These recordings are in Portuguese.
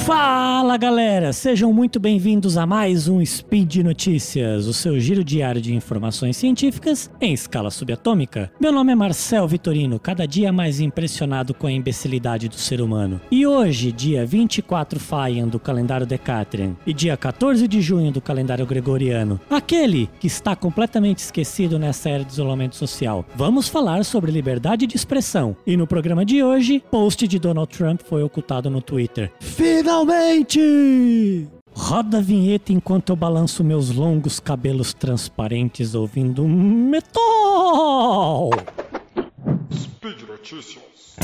发 Fala galera, sejam muito bem-vindos a mais um Speed Notícias, o seu giro diário de informações científicas em escala subatômica. Meu nome é Marcel Vitorino, cada dia mais impressionado com a imbecilidade do ser humano. E hoje, dia 24 Faian do calendário Decatrian e dia 14 de junho do calendário Gregoriano, aquele que está completamente esquecido nessa era de isolamento social, vamos falar sobre liberdade de expressão. E no programa de hoje, post de Donald Trump foi ocultado no Twitter. Finalmente! Roda a vinheta enquanto eu balanço meus longos cabelos transparentes ouvindo metal. Speed Notícias.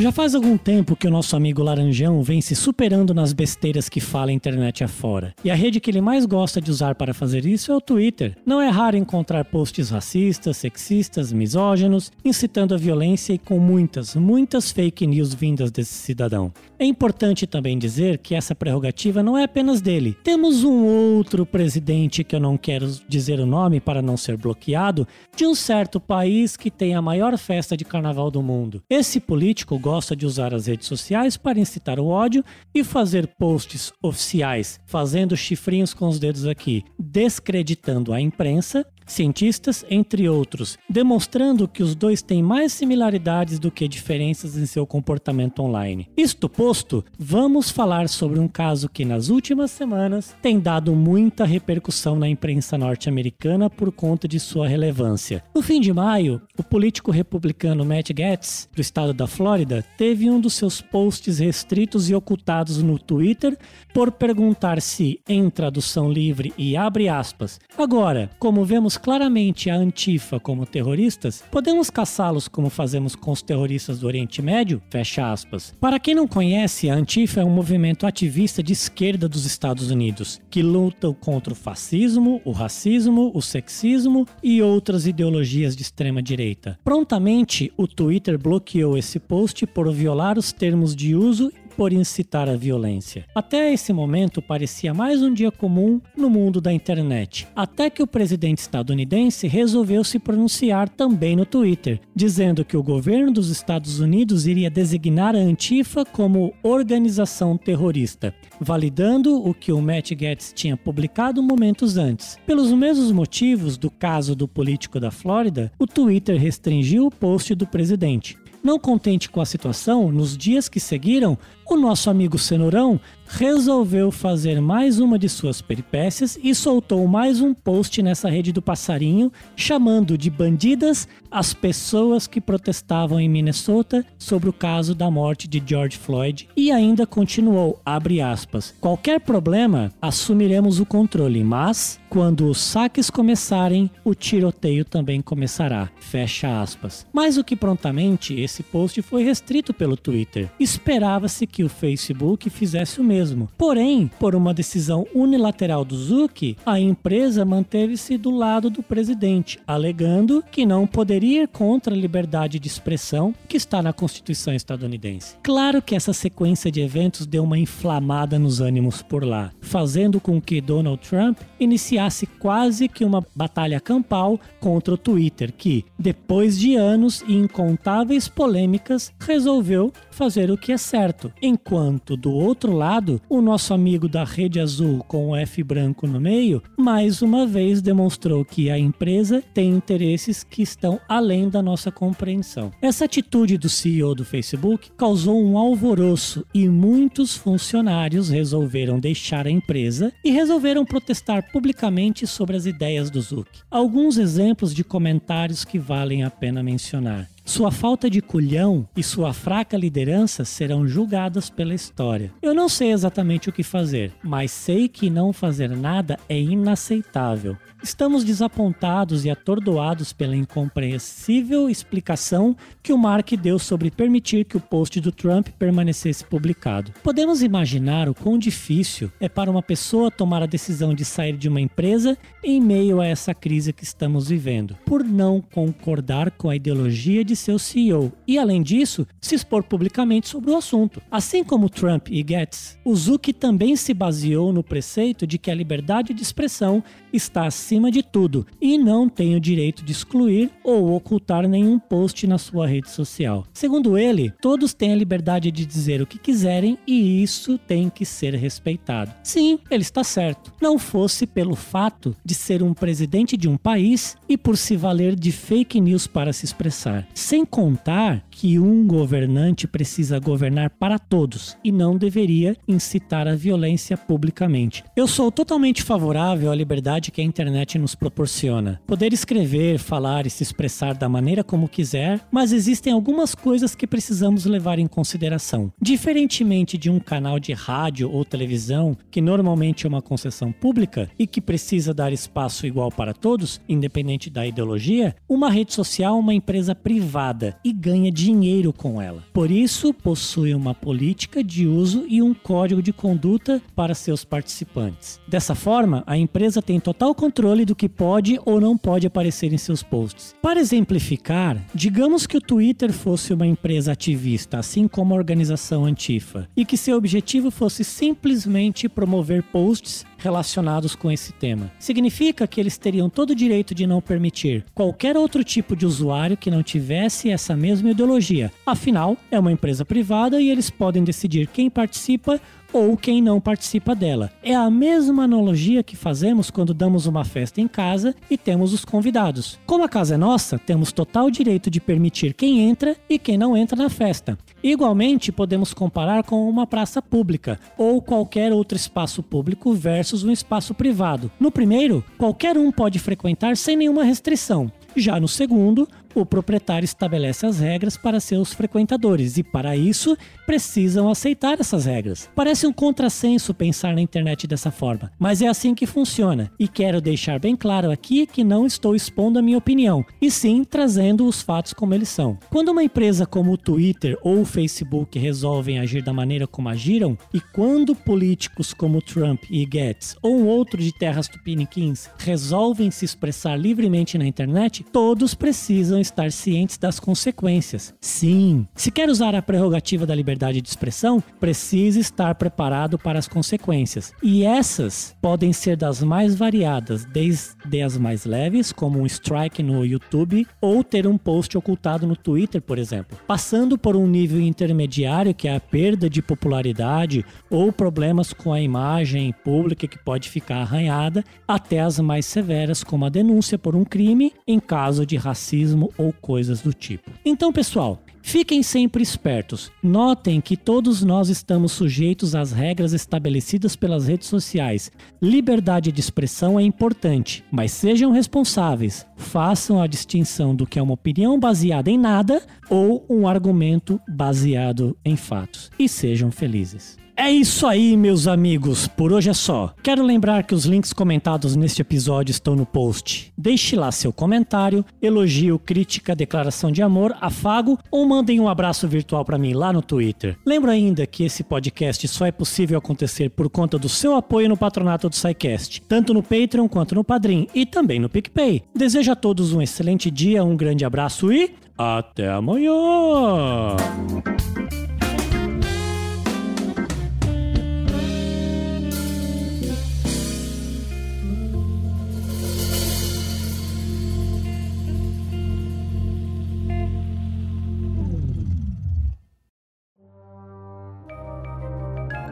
Já faz algum tempo que o nosso amigo Laranjão vem se superando nas besteiras que fala a internet afora. E a rede que ele mais gosta de usar para fazer isso é o Twitter. Não é raro encontrar posts racistas, sexistas, misóginos, incitando a violência e com muitas, muitas fake news vindas desse cidadão. É importante também dizer que essa prerrogativa não é apenas dele. Temos um outro presidente que eu não quero dizer o nome para não ser bloqueado, de um certo país que tem a maior festa de carnaval do mundo. Esse político gosta de usar as redes sociais para incitar o ódio e fazer posts oficiais, fazendo chifrinhos com os dedos aqui, descreditando a imprensa cientistas, entre outros, demonstrando que os dois têm mais similaridades do que diferenças em seu comportamento online. Isto posto, vamos falar sobre um caso que nas últimas semanas tem dado muita repercussão na imprensa norte-americana por conta de sua relevância. No fim de maio, o político republicano Matt Gaetz, do estado da Flórida, teve um dos seus posts restritos e ocultados no Twitter por perguntar se, em tradução livre e abre aspas, agora, como vemos claramente a Antifa como terroristas, podemos caçá-los como fazemos com os terroristas do Oriente Médio? Fecha aspas. Para quem não conhece, a Antifa é um movimento ativista de esquerda dos Estados Unidos, que lutam contra o fascismo, o racismo, o sexismo e outras ideologias de extrema direita. Prontamente, o Twitter bloqueou esse post por violar os termos de uso por incitar a violência. Até esse momento parecia mais um dia comum no mundo da internet, até que o presidente estadunidense resolveu se pronunciar também no Twitter, dizendo que o governo dos Estados Unidos iria designar a Antifa como organização terrorista, validando o que o Matt Gaetz tinha publicado momentos antes. Pelos mesmos motivos do caso do político da Flórida, o Twitter restringiu o post do presidente. Não contente com a situação, nos dias que seguiram, o nosso amigo Cenourão resolveu fazer mais uma de suas peripécias e soltou mais um post nessa rede do passarinho, chamando de bandidas as pessoas que protestavam em Minnesota sobre o caso da morte de George Floyd e ainda continuou, abre aspas, qualquer problema, assumiremos o controle, mas quando os saques começarem, o tiroteio também começará, fecha aspas. Mais do que prontamente, esse post foi restrito pelo Twitter. Esperava-se que o Facebook fizesse o mesmo mesmo. Porém, por uma decisão unilateral do Zuck, a empresa manteve-se do lado do presidente, alegando que não poderia ir contra a liberdade de expressão que está na Constituição estadunidense. Claro que essa sequência de eventos deu uma inflamada nos ânimos por lá, fazendo com que Donald Trump iniciasse quase que uma batalha campal contra o Twitter, que, depois de anos e incontáveis polêmicas, resolveu fazer o que é certo, enquanto do outro lado lado, o nosso amigo da rede azul com o F branco no meio, mais uma vez demonstrou que a empresa tem interesses que estão além da nossa compreensão. Essa atitude do CEO do Facebook causou um alvoroço e muitos funcionários resolveram deixar a empresa e resolveram protestar publicamente sobre as ideias do Zuck. Alguns exemplos de comentários que valem a pena mencionar. Sua falta de culhão e sua fraca liderança serão julgadas pela história. Eu não sei exatamente o que fazer, mas sei que não fazer nada é inaceitável. Estamos desapontados e atordoados pela incompreensível explicação que o Mark deu sobre permitir que o post do Trump permanecesse publicado. Podemos imaginar o quão difícil é para uma pessoa tomar a decisão de sair de uma empresa em meio a essa crise que estamos vivendo, por não concordar com a ideologia de seu CEO e, além disso, se expor publicamente sobre o assunto. Assim como Trump e Getz, o Zuck também se baseou no preceito de que a liberdade de expressão está acima de tudo e não tem o direito de excluir ou ocultar nenhum post na sua rede social. Segundo ele, todos têm a liberdade de dizer o que quiserem e isso tem que ser respeitado. Sim, ele está certo. Não fosse pelo fato de ser um presidente de um país e por se valer de fake news para se expressar. Sem contar que um governante precisa governar para todos e não deveria incitar a violência publicamente. Eu sou totalmente favorável à liberdade que a internet nos proporciona. Poder escrever, falar e se expressar da maneira como quiser, mas existem algumas coisas que precisamos levar em consideração. Diferentemente de um canal de rádio ou televisão, que normalmente é uma concessão pública e que precisa dar espaço igual para todos, independente da ideologia, uma rede social é uma empresa privada e ganha dinheiro com ela. Por isso, possui uma política de uso e um código de conduta para seus participantes. Dessa forma, a empresa tem total controle do que pode ou não pode aparecer em seus posts. Para exemplificar, digamos que o Twitter fosse uma empresa ativista, assim como a organização Antifa, e que seu objetivo fosse simplesmente promover posts relacionados com esse tema. Significa que eles teriam todo o direito de não permitir qualquer outro tipo de usuário que não tivesse essa mesma ideologia. Afinal, é uma empresa privada e eles podem decidir quem participa ou quem não participa dela. É a mesma analogia que fazemos quando damos uma festa em casa e temos os convidados. Como a casa é nossa, temos total direito de permitir quem entra e quem não entra na festa. Igualmente, podemos comparar com uma praça pública ou qualquer outro espaço público versus um espaço privado. No primeiro, qualquer um pode frequentar sem nenhuma restrição. Já no segundo, o proprietário estabelece as regras para seus frequentadores e, para isso, precisam aceitar essas regras. Parece um contrassenso pensar na internet dessa forma, mas é assim que funciona. E quero deixar bem claro aqui que não estou expondo a minha opinião, e sim trazendo os fatos como eles são. Quando uma empresa como o Twitter ou o Facebook resolvem agir da maneira como agiram, e quando políticos como Trump e Gates ou um outro de terras tupiniquins resolvem se expressar livremente na internet, todos precisam precisam estar cientes das consequências. Sim, se quer usar a prerrogativa da liberdade de expressão, precisa estar preparado para as consequências. E essas podem ser das mais variadas, desde as mais leves, como um strike no YouTube ou ter um post ocultado no Twitter, por exemplo, passando por um nível intermediário, que é a perda de popularidade ou problemas com a imagem pública que pode ficar arranhada, até as mais severas, como a denúncia por um crime em caso de racismo ou coisas do tipo. Então, pessoal, Fiquem sempre espertos. Notem que todos nós estamos sujeitos às regras estabelecidas pelas redes sociais. Liberdade de expressão é importante, mas sejam responsáveis. Façam a distinção do que é uma opinião baseada em nada ou um argumento baseado em fatos. E sejam felizes. É isso aí, meus amigos. Por hoje é só. Quero lembrar que os links comentados neste episódio estão no post. Deixe lá seu comentário, elogio, crítica, declaração de amor, afago ou mandem um abraço virtual para mim lá no Twitter. Lembro ainda que esse podcast só é possível acontecer por conta do seu apoio no patronato do SciCast, tanto no Patreon quanto no Padrim e também no PicPay. Desejo a todos um excelente dia, um grande abraço e até amanhã!